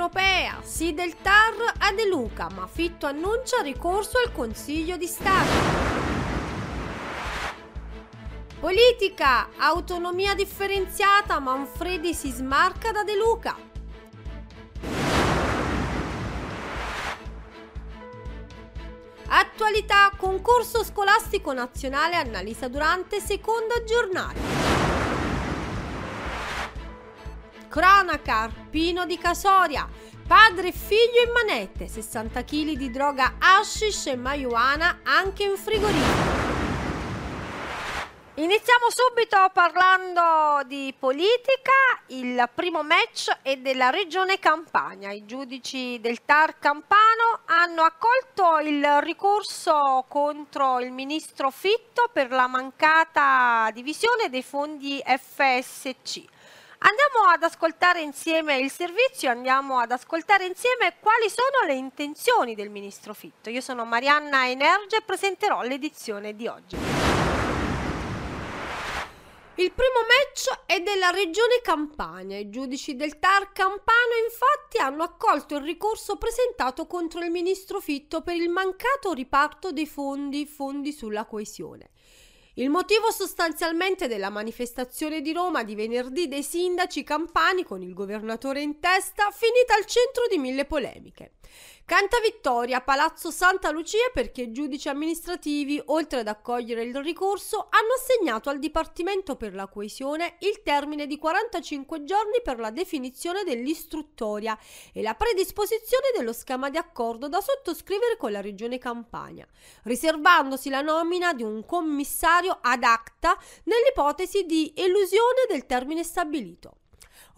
europea, sì del TAR a De Luca, ma Fitto annuncia ricorso al Consiglio di Stato. Politica, autonomia differenziata, Manfredi si smarca da De Luca. Attualità, concorso scolastico nazionale Annalisa Durante, seconda giornata. Cronaca, Arpino di Casoria, padre e figlio in manette, 60 kg di droga hashish e marijuana anche in frigorifero. Iniziamo subito parlando di politica. Il primo match è della regione Campania. I giudici del TAR Campano hanno accolto il ricorso contro il ministro Fitto per la mancata divisione dei fondi FSC. Andiamo ad ascoltare insieme il servizio, andiamo ad ascoltare insieme quali sono le intenzioni del ministro Fitto. Io sono Marianna Energia e presenterò l'edizione di oggi. Il primo match è della regione Campania. I giudici del TAR Campano infatti hanno accolto il ricorso presentato contro il ministro Fitto per il mancato riparto dei fondi, fondi sulla coesione. Il motivo sostanzialmente della manifestazione di Roma di venerdì dei sindaci campani con il governatore in testa finita al centro di mille polemiche. Canta vittoria Palazzo Santa Lucia perché i giudici amministrativi, oltre ad accogliere il ricorso, hanno assegnato al Dipartimento per la coesione il termine di 45 giorni per la definizione dell'istruttoria e la predisposizione dello schema di accordo da sottoscrivere con la Regione Campania, riservandosi la nomina di un commissario ad acta nell'ipotesi di elusione del termine stabilito.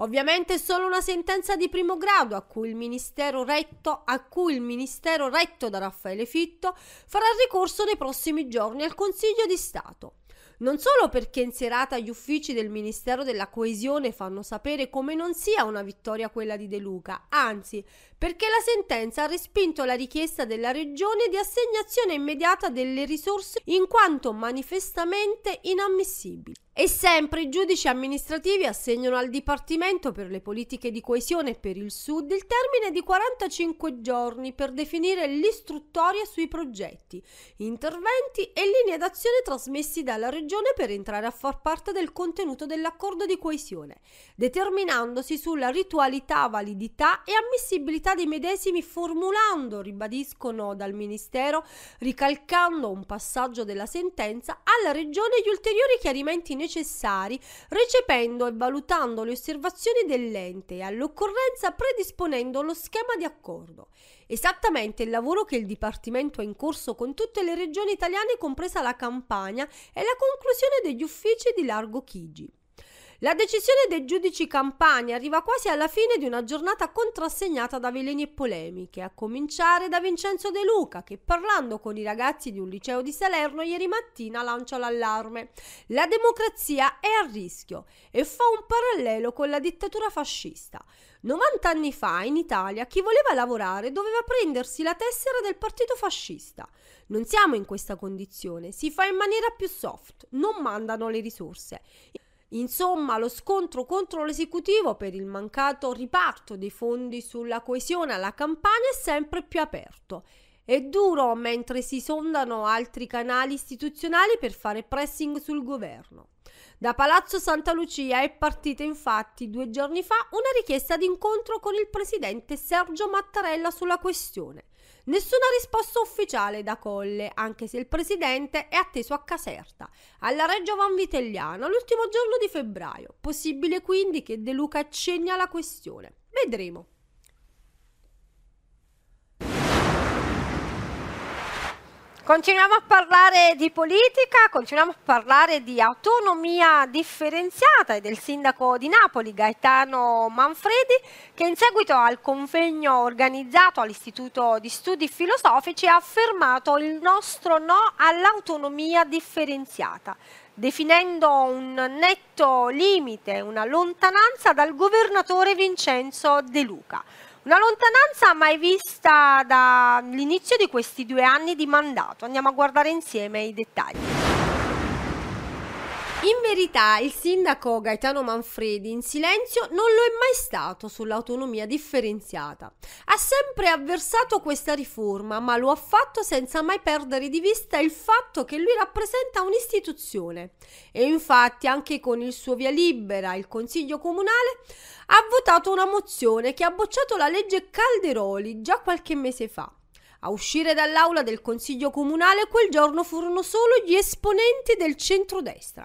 Ovviamente è solo una sentenza di primo grado a cui il Ministero retto, cui il Ministero retto da Raffaele Fitto farà ricorso nei prossimi giorni al Consiglio di Stato. Non solo perché in serata gli uffici del Ministero della Coesione fanno sapere come non sia una vittoria quella di De Luca, anzi perché la sentenza ha respinto la richiesta della Regione di assegnazione immediata delle risorse in quanto manifestamente inammissibili. E sempre i giudici amministrativi assegnano al Dipartimento per le politiche di coesione per il Sud il termine di 45 giorni per definire l'istruttoria sui progetti, interventi e linee d'azione trasmessi dalla Regione per entrare a far parte del contenuto dell'accordo di coesione, determinandosi sulla ritualità, validità e ammissibilità dei medesimi formulando, ribadiscono dal Ministero, ricalcando un passaggio della sentenza, alla Regione gli ulteriori chiarimenti necessari, recependo e valutando le osservazioni dell'ente e all'occorrenza predisponendo lo schema di accordo. Esattamente il lavoro che il Dipartimento ha in corso con tutte le regioni italiane, compresa la Campania, è la conclusione degli uffici di Largo Chigi. La decisione dei giudici campani arriva quasi alla fine di una giornata contrassegnata da veleni e polemiche, a cominciare da Vincenzo De Luca che parlando con i ragazzi di un liceo di Salerno ieri mattina lancia l'allarme. La democrazia è a rischio e fa un parallelo con la dittatura fascista. 90 anni fa in Italia chi voleva lavorare doveva prendersi la tessera del partito fascista. Non siamo in questa condizione, si fa in maniera più soft, non mandano le risorse. Insomma, lo scontro contro l'esecutivo per il mancato riparto dei fondi sulla coesione alla campagna è sempre più aperto. È duro mentre si sondano altri canali istituzionali per fare pressing sul governo. Da Palazzo Santa Lucia è partita infatti due giorni fa una richiesta di incontro con il presidente Sergio Mattarella sulla questione. Nessuna risposta ufficiale da Colle, anche se il presidente è atteso a Caserta, alla Reggio Vanvitelliano, l'ultimo giorno di febbraio. Possibile quindi che De Luca accenni alla questione. Vedremo. Continuiamo a parlare di politica, continuiamo a parlare di autonomia differenziata e del sindaco di Napoli Gaetano Manfredi che in seguito al convegno organizzato all'Istituto di Studi Filosofici ha affermato il nostro no all'autonomia differenziata definendo un netto limite, una lontananza dal governatore Vincenzo De Luca. Una lontananza mai vista dall'inizio di questi due anni di mandato. Andiamo a guardare insieme i dettagli. In verità il sindaco Gaetano Manfredi in silenzio non lo è mai stato sull'autonomia differenziata. Ha sempre avversato questa riforma, ma lo ha fatto senza mai perdere di vista il fatto che lui rappresenta un'istituzione. E infatti anche con il suo via libera, il Consiglio Comunale, ha votato una mozione che ha bocciato la legge Calderoli già qualche mese fa. A uscire dall'aula del Consiglio Comunale quel giorno furono solo gli esponenti del centrodestra.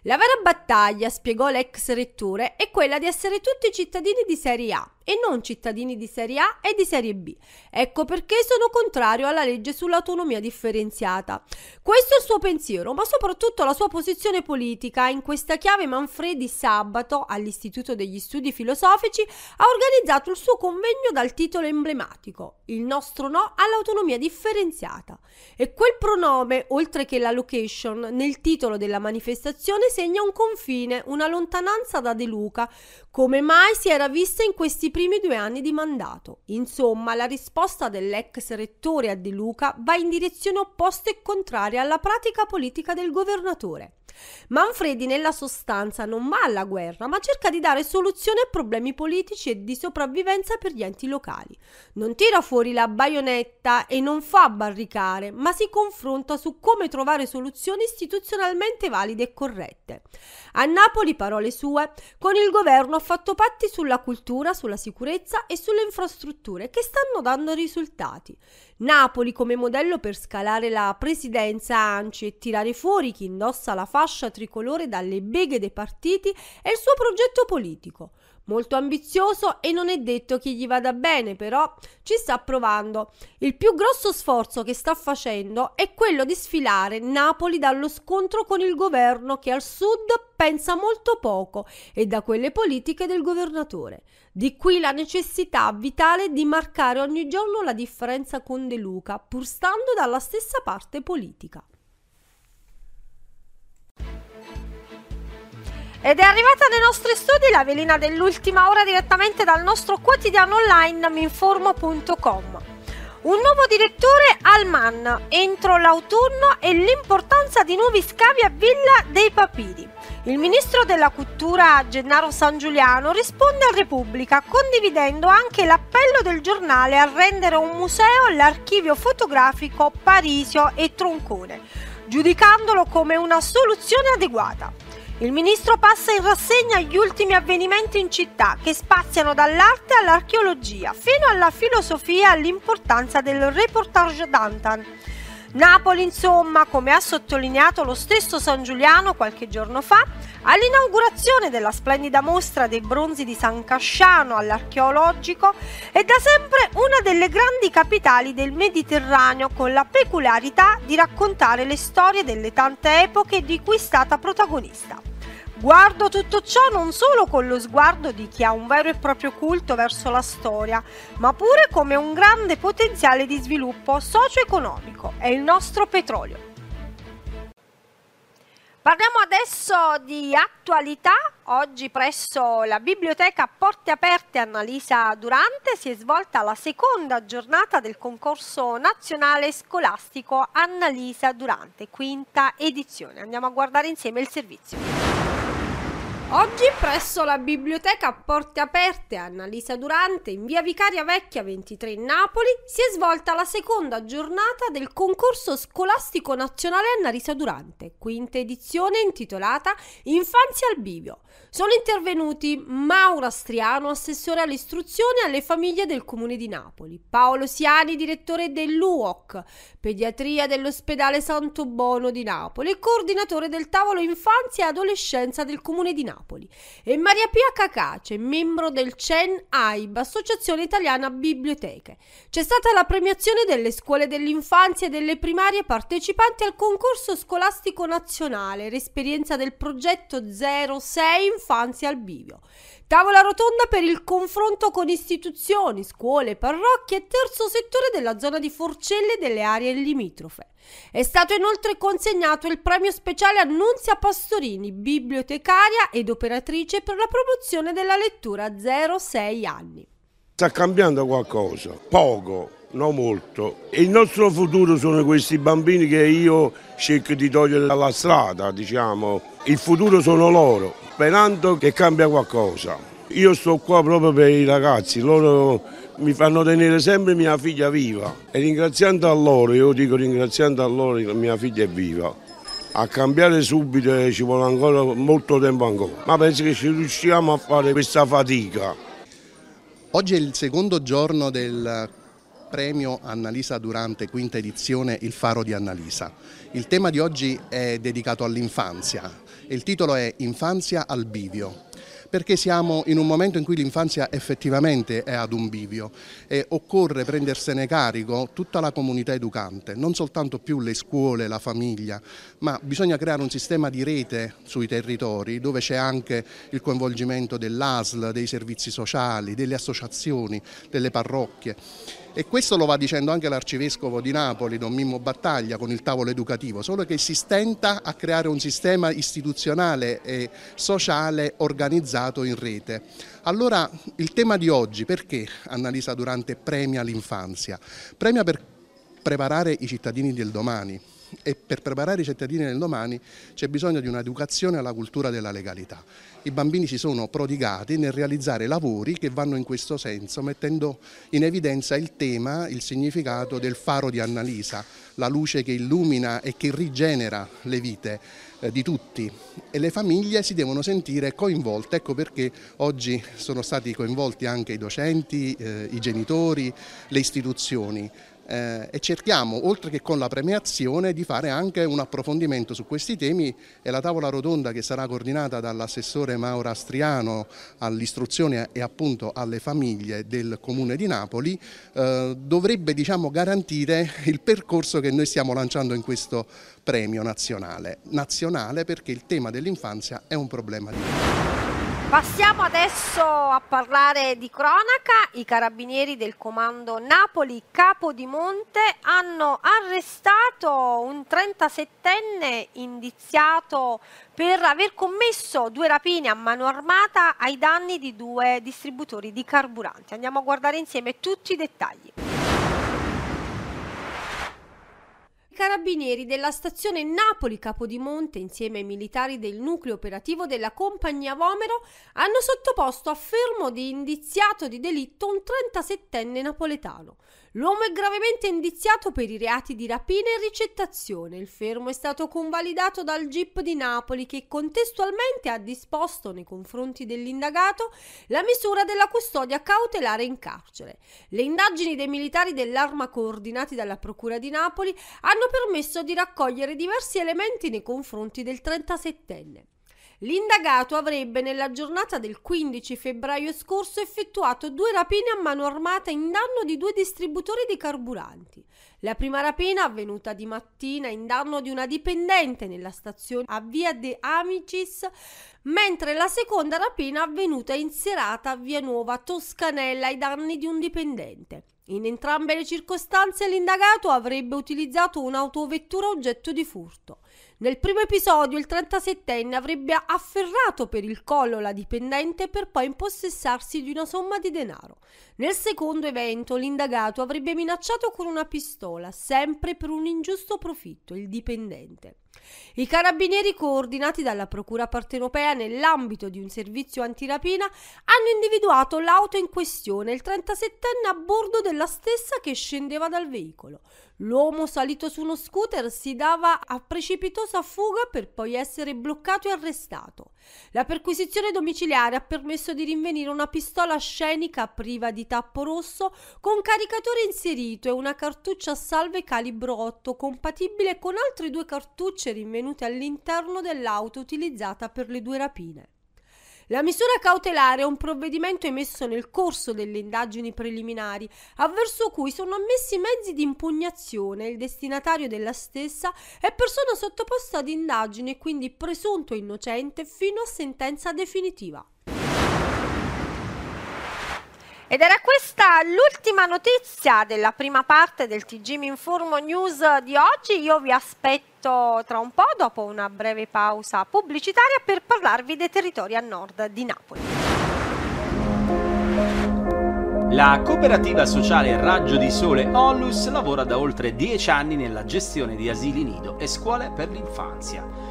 La vera battaglia, spiegò l'ex rettore, è quella di essere tutti cittadini di serie A e non cittadini di serie A e di serie B. Ecco perché sono contrario alla legge sull'autonomia differenziata. Questo è il suo pensiero, ma soprattutto la sua posizione politica. In questa chiave Manfredi sabato all'Istituto degli Studi Filosofici ha organizzato il suo convegno dal titolo emblematico Il nostro no all'autonomia differenziata. E quel pronome, oltre che la location, nel titolo della manifestazione segna un confine, una lontananza da De Luca, come mai si era vista in questi primi due anni di mandato. Insomma, la risposta dell'ex rettore a De Luca va in direzione opposta e contraria alla pratica politica del governatore. Manfredi nella sostanza non va alla guerra, ma cerca di dare soluzione a problemi politici e di sopravvivenza per gli enti locali. Non tira fuori la baionetta e non fa barricare, ma si confronta su come trovare soluzioni istituzionalmente valide e corrette. A Napoli, parole sue, con il governo ha fatto patti sulla cultura, sulla sicurezza e sulle infrastrutture che stanno dando risultati. Napoli come modello per scalare la presidenza ANCI e tirare fuori chi indossa la fascia tricolore dalle beghe dei partiti è il suo progetto politico. Molto ambizioso e non è detto che gli vada bene, però ci sta provando. Il più grosso sforzo che sta facendo è quello di sfilare Napoli dallo scontro con il governo che al sud pensa molto poco e da quelle politiche del governatore. Di qui la necessità vitale di marcare ogni giorno la differenza con De Luca, pur stando dalla stessa parte politica. Ed è arrivata nei nostri studi la velina dell'ultima ora direttamente dal nostro quotidiano online minformo.com. Un nuovo direttore al MAN entro l'autunno e l'importanza di nuovi scavi a Villa dei Papiri. Il ministro della cultura Gennaro San Giuliano risponde a Repubblica condividendo anche l'appello del giornale a rendere un museo l'archivio fotografico Parisio e Troncone, giudicandolo come una soluzione adeguata. Il ministro passa in rassegna gli ultimi avvenimenti in città che spaziano dall'arte all'archeologia fino alla filosofia e all'importanza del reportage d'Antan. Napoli, insomma, come ha sottolineato lo stesso San Giuliano qualche giorno fa, all'inaugurazione della splendida mostra dei bronzi di San Casciano all'archeologico, è da sempre una delle grandi capitali del Mediterraneo con la peculiarità di raccontare le storie delle tante epoche di cui è stata protagonista. Guardo tutto ciò non solo con lo sguardo di chi ha un vero e proprio culto verso la storia, ma pure come un grande potenziale di sviluppo socio-economico. È il nostro petrolio. Parliamo adesso di attualità. Oggi presso la biblioteca Porte Aperte Annalisa Durante si è svolta la seconda giornata del concorso nazionale scolastico Annalisa Durante, quinta edizione. Andiamo a guardare insieme il servizio. Oggi presso la biblioteca a porte aperte Annalisa Durante in via Vicaria Vecchia 23 in Napoli si è svolta la seconda giornata del concorso scolastico nazionale Annalisa Durante, quinta edizione intitolata Infanzia al bivio. Sono intervenuti Mauro Astriano, assessore all'istruzione e alle famiglie del comune di Napoli, Paolo Siani, direttore dell'UOC, pediatria dell'ospedale Santo Bono di Napoli e coordinatore del tavolo infanzia e adolescenza del comune di Napoli. Napoli, e Maria Pia Cacace, membro del CEN AIB, Associazione Italiana Biblioteche. C'è stata la premiazione delle scuole dell'infanzia e delle primarie partecipanti al concorso scolastico nazionale, l'esperienza del progetto 06 Infanzia al Bivio. Tavola rotonda per il confronto con istituzioni, scuole, parrocchie e terzo settore della zona di Forcelle e delle aree limitrofe. È stato inoltre consegnato il premio speciale a Nunzia Pastorini, bibliotecaria ed operatrice per la promozione della lettura a 0-6 anni. Sta cambiando qualcosa, poco, non molto. Il nostro futuro sono questi bambini che io cerco di togliere dalla strada, diciamo il futuro sono loro, sperando che cambia qualcosa. Io sto qua proprio per i ragazzi, loro mi fanno tenere sempre mia figlia viva e ringraziando a loro, io dico ringraziando a loro, mia figlia è viva. A cambiare subito ci vuole ancora molto tempo ancora, ma penso che ci riusciamo a fare questa fatica. Oggi è il secondo giorno del premio Annalisa Durante, quinta edizione Il Faro di Annalisa. Il tema di oggi è dedicato all'infanzia il titolo è Infanzia al bivio perché siamo in un momento in cui l'infanzia effettivamente è ad un bivio e occorre prendersene carico tutta la comunità educante, non soltanto più le scuole, la famiglia, ma bisogna creare un sistema di rete sui territori dove c'è anche il coinvolgimento dell'ASL, dei servizi sociali, delle associazioni, delle parrocchie. E questo lo va dicendo anche l'arcivescovo di Napoli, Don Mimmo Battaglia, con il tavolo educativo, solo che si stenta a creare un sistema istituzionale e sociale organizzato in rete. Allora il tema di oggi, perché Annalisa Durante premia l'infanzia? Premia per preparare i cittadini del domani e per preparare i cittadini del domani c'è bisogno di un'educazione alla cultura della legalità. I bambini si sono prodigati nel realizzare lavori che vanno in questo senso, mettendo in evidenza il tema, il significato del faro di Annalisa, la luce che illumina e che rigenera le vite eh, di tutti e le famiglie si devono sentire coinvolte, ecco perché oggi sono stati coinvolti anche i docenti, eh, i genitori, le istituzioni eh, e cerchiamo, oltre che con la premiazione, di fare anche un approfondimento su questi temi. E la tavola rotonda che sarà coordinata dall'assessore Maura Astriano all'istruzione e appunto alle famiglie del Comune di Napoli. Eh, dovrebbe diciamo, garantire il percorso che noi stiamo lanciando in questo premio nazionale. Nazionale perché il tema dell'infanzia è un problema di... Passiamo adesso a parlare di cronaca. I carabinieri del comando Napoli Capodimonte hanno arrestato un 37enne indiziato per aver commesso due rapine a mano armata ai danni di due distributori di carburanti. Andiamo a guardare insieme tutti i dettagli. Carabinieri della stazione Napoli Capodimonte, insieme ai militari del nucleo operativo della compagnia Vomero, hanno sottoposto a fermo di indiziato di delitto un 37enne napoletano. L'uomo è gravemente indiziato per i reati di rapina e ricettazione. Il fermo è stato convalidato dal GIP di Napoli che contestualmente ha disposto nei confronti dell'indagato la misura della custodia cautelare in carcere. Le indagini dei militari dell'arma coordinati dalla Procura di Napoli hanno permesso di raccogliere diversi elementi nei confronti del 37enne. L'indagato avrebbe nella giornata del 15 febbraio scorso effettuato due rapine a mano armata in danno di due distributori di carburanti. La prima rapina, avvenuta di mattina in danno di una dipendente nella stazione a via De Amicis, mentre la seconda rapina avvenuta in serata a via Nuova Toscanella ai danni di un dipendente. In entrambe le circostanze l'indagato avrebbe utilizzato un'autovettura oggetto di furto. Nel primo episodio il 37enne avrebbe afferrato per il collo la dipendente per poi impossessarsi di una somma di denaro. Nel secondo evento l'indagato avrebbe minacciato con una pistola, sempre per un ingiusto profitto, il dipendente. I carabinieri coordinati dalla Procura partenopea nell'ambito di un servizio antirapina hanno individuato l'auto in questione, il 37enne a bordo della stessa che scendeva dal veicolo. L'uomo salito su uno scooter si dava a precipitosa fuga per poi essere bloccato e arrestato. La perquisizione domiciliare ha permesso di rinvenire una pistola scenica priva di tappo rosso con caricatore inserito e una cartuccia a salve calibro 8 compatibile con altre due cartucce rinvenute all'interno dell'auto utilizzata per le due rapine. La misura cautelare è un provvedimento emesso nel corso delle indagini preliminari, avverso cui sono ammessi mezzi di impugnazione. Il destinatario della stessa è persona sottoposta ad indagine e quindi presunto innocente fino a sentenza definitiva. Ed era questa l'ultima notizia della prima parte del TG Mi Informo News di oggi. Io vi aspetto tra un po', dopo una breve pausa pubblicitaria, per parlarvi dei territori a nord di Napoli. La cooperativa sociale Raggio di Sole Onlus lavora da oltre dieci anni nella gestione di asili nido e scuole per l'infanzia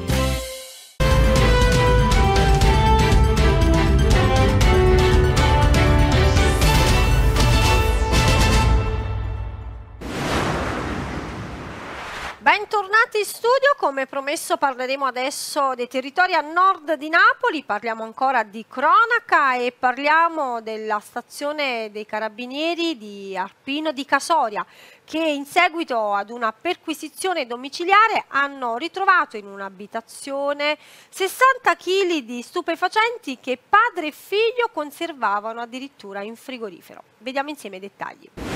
Come promesso parleremo adesso dei territori a nord di Napoli, parliamo ancora di cronaca e parliamo della stazione dei carabinieri di Arpino di Casoria che in seguito ad una perquisizione domiciliare hanno ritrovato in un'abitazione 60 kg di stupefacenti che padre e figlio conservavano addirittura in frigorifero. Vediamo insieme i dettagli.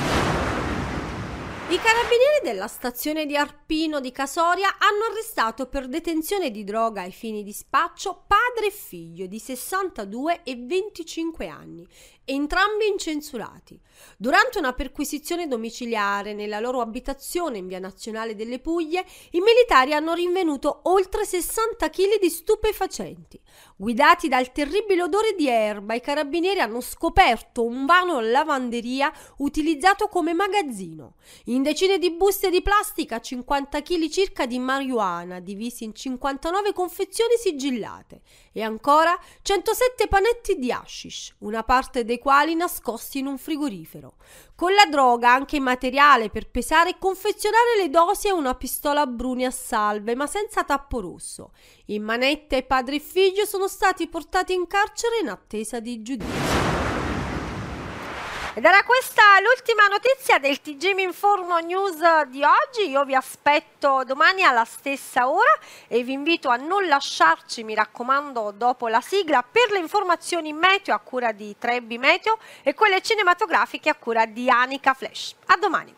I carabinieri della stazione di Arpino di Casoria hanno arrestato per detenzione di droga ai fini di spaccio padre e figlio di 62 e 25 anni, entrambi incensurati. Durante una perquisizione domiciliare nella loro abitazione in via Nazionale delle Puglie, i militari hanno rinvenuto oltre 60 kg di stupefacenti. Guidati dal terribile odore di erba, i carabinieri hanno scoperto un vano lavanderia utilizzato come magazzino. In decine di buste di plastica, 50 kg circa di marijuana, divisi in 59 confezioni sigillate. E ancora 107 panetti di hashish, una parte dei quali nascosti in un frigorifero. Con la droga anche materiale per pesare e confezionare le dosi e una pistola Bruni a salve, ma senza tappo rosso. In manetta e padre e figlio sono stati portati in carcere in attesa di giudizio. Ed era questa l'ultima notizia del TG Mi News di oggi. Io vi aspetto domani alla stessa ora e vi invito a non lasciarci, mi raccomando, dopo la sigla per le informazioni meteo a cura di Trebbi Meteo e quelle cinematografiche a cura di Anica Flash. A domani.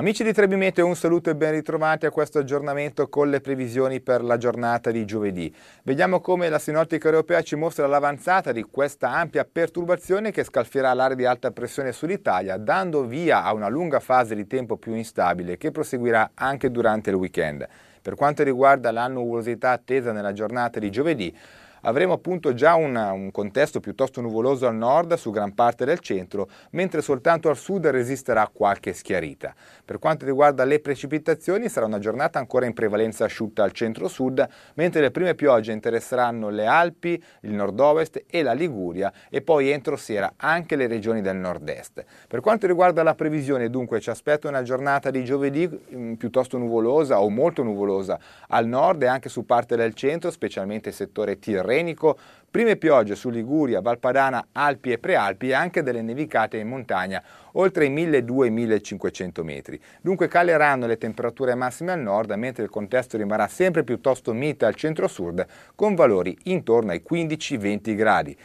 Amici di Trebi Meteo, un saluto e ben ritrovati a questo aggiornamento con le previsioni per la giornata di giovedì. Vediamo come la sinottica europea ci mostra l'avanzata di questa ampia perturbazione che scalfierà l'area di alta pressione sull'Italia, dando via a una lunga fase di tempo più instabile che proseguirà anche durante il weekend. Per quanto riguarda la nuvolosità attesa nella giornata di giovedì, avremo appunto già una, un contesto piuttosto nuvoloso al nord su gran parte del centro, mentre soltanto al sud resisterà qualche schiarita. Per quanto riguarda le precipitazioni sarà una giornata ancora in prevalenza asciutta al centro-sud, mentre le prime piogge interesseranno le Alpi, il nord-ovest e la Liguria e poi entro sera anche le regioni del nord-est. Per quanto riguarda la previsione dunque ci aspetta una giornata di giovedì mm, piuttosto nuvolosa o molto nuvolosa al nord e anche su parte del centro, specialmente il settore Tirreno Tirrenico, prime piogge su Liguria, Valpadana, Alpi e Prealpi e anche delle nevicate in montagna oltre i 1200-1500 metri. Dunque caleranno le temperature massime al nord, mentre il contesto rimarrà sempre piuttosto mite al centro-sud, con valori intorno ai 15-20 gradi.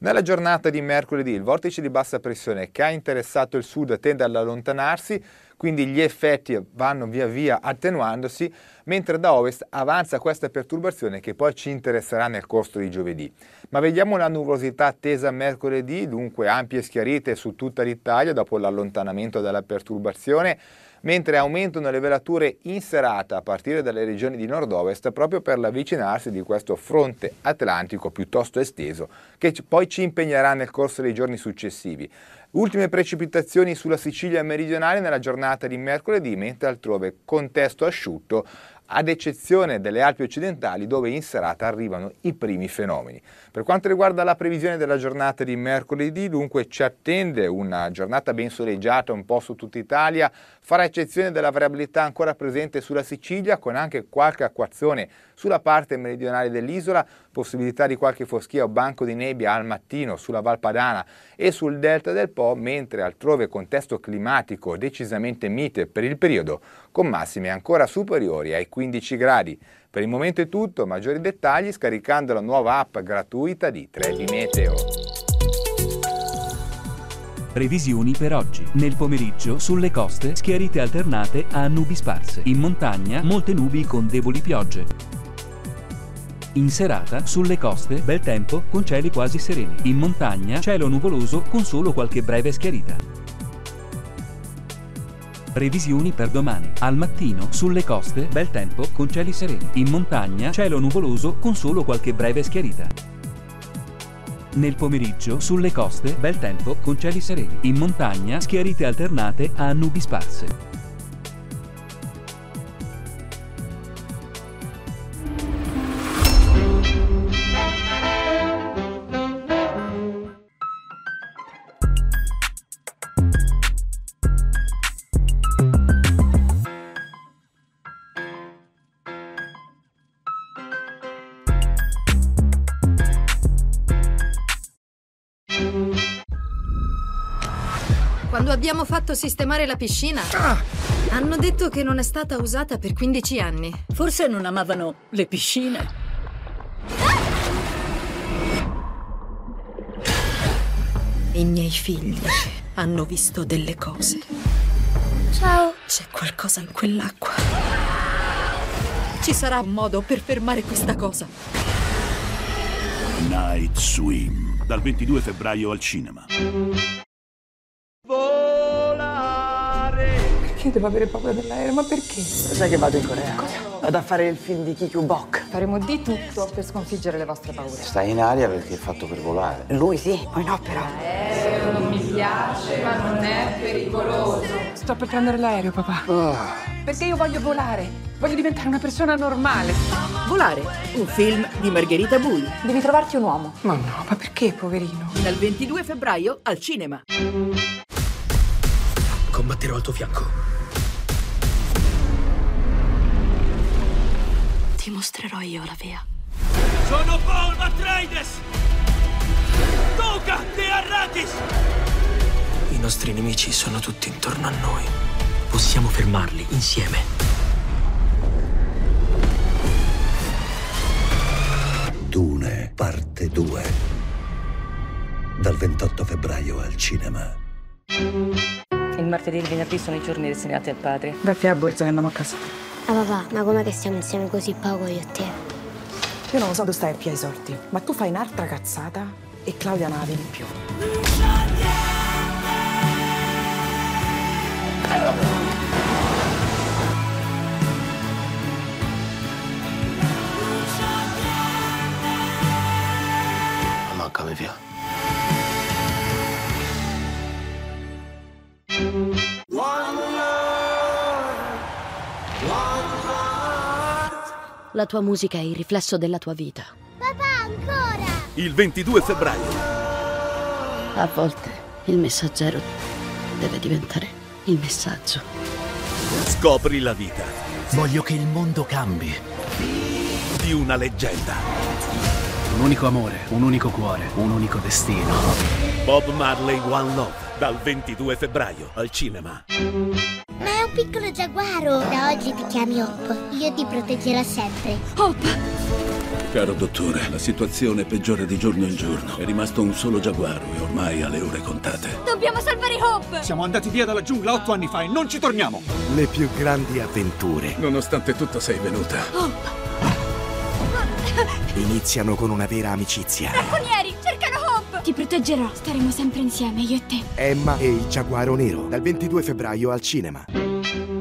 Nella giornata di mercoledì il vortice di bassa pressione che ha interessato il sud tende ad allontanarsi, quindi gli effetti vanno via via attenuandosi, mentre da ovest avanza questa perturbazione che poi ci interesserà nel corso di giovedì. Ma vediamo la nuvolosità attesa mercoledì, dunque ampie schiarite su tutta l'Italia dopo l'allontanamento della perturbazione mentre aumentano le velature in serata a partire dalle regioni di nord-ovest proprio per l'avvicinarsi di questo fronte atlantico piuttosto esteso che poi ci impegnerà nel corso dei giorni successivi. Ultime precipitazioni sulla Sicilia meridionale nella giornata di mercoledì, mentre altrove contesto asciutto ad eccezione delle Alpi occidentali dove in serata arrivano i primi fenomeni. Per quanto riguarda la previsione della giornata di mercoledì, dunque ci attende una giornata ben soleggiata un po' su tutta Italia, farà eccezione della variabilità ancora presente sulla Sicilia con anche qualche acquazione sulla parte meridionale dell'isola, possibilità di qualche foschia o banco di nebbia al mattino sulla Valpadana e sul delta del Po, mentre altrove contesto climatico decisamente mite per il periodo, con massime ancora superiori ai 15 gradi. Per il momento è tutto, maggiori dettagli scaricando la nuova app gratuita di 3D Meteo. Previsioni per oggi. Nel pomeriggio sulle coste schiarite alternate a nubi sparse. In montagna molte nubi con deboli piogge. In serata, sulle coste, bel tempo con cieli quasi sereni. In montagna, cielo nuvoloso con solo qualche breve schiarita. Previsioni per domani. Al mattino, sulle coste, bel tempo con cieli sereni. In montagna, cielo nuvoloso con solo qualche breve schiarita. Nel pomeriggio, sulle coste, bel tempo con cieli sereni. In montagna, schiarite alternate a nubi sparse. Abbiamo fatto sistemare la piscina, hanno detto che non è stata usata per 15 anni. Forse non amavano le piscine. I miei figli hanno visto delle cose. Ciao. C'è qualcosa in quell'acqua. Ci sarà un modo per fermare questa cosa. Night Swim, dal 22 febbraio al cinema. Perché devo avere paura dell'aereo? Ma perché? Sai che vado in Corea? Cosa? Vado a fare il film di Kikyu Bok. Faremo di tutto per sconfiggere le vostre paure. Stai in aria perché è fatto per volare. Lui sì, poi no però. L'aereo non mi piace, ma non è pericoloso. Sto per prendere l'aereo, papà. Oh. Perché io voglio volare. Voglio diventare una persona normale. Volare, un film di Margherita Bui. Devi trovarti un uomo. Ma no, ma perché, poverino? Dal 22 febbraio al cinema. Combatterò al tuo fianco. Ti mostrerò io la via. Sono Paul Atreides! Duca de Arrakis! I nostri nemici sono tutti intorno a noi. Possiamo fermarli insieme. Dune, parte 2. Dal 28 febbraio al cinema. Il martedì e il venerdì sono i giorni destinati al padre. Vai a borsa e andiamo a casa. Ah papà, ma com'è che stiamo insieme così poco io e te? Io non lo so dove stai a piedi sorti, ma tu fai un'altra cazzata e Claudia non la vedi più. Manca mi via. La tua musica è il riflesso della tua vita. Papà, ancora! Il 22 febbraio. A volte il messaggero deve diventare il messaggio. Scopri la vita Voglio che il mondo cambi. di una leggenda. Un unico amore, un unico cuore, un unico destino. Bob Marley One Love, dal 22 febbraio al cinema. Un piccolo giaguaro! Da oggi ti chiami Hop. Io ti proteggerò sempre. Caro dottore, la situazione peggiora di giorno in giorno. È rimasto un solo giaguaro e ormai ha le ore contate. Dobbiamo salvare Hope! Siamo andati via dalla giungla otto anni fa e non ci torniamo. Le più grandi avventure Nonostante tutto sei venuta. iniziano con una vera amicizia. Bracconieri, cercano Hope! Ti proteggerò. Staremo sempre insieme, io e te. Emma e il giaguaro nero, dal 22 febbraio al cinema. thank you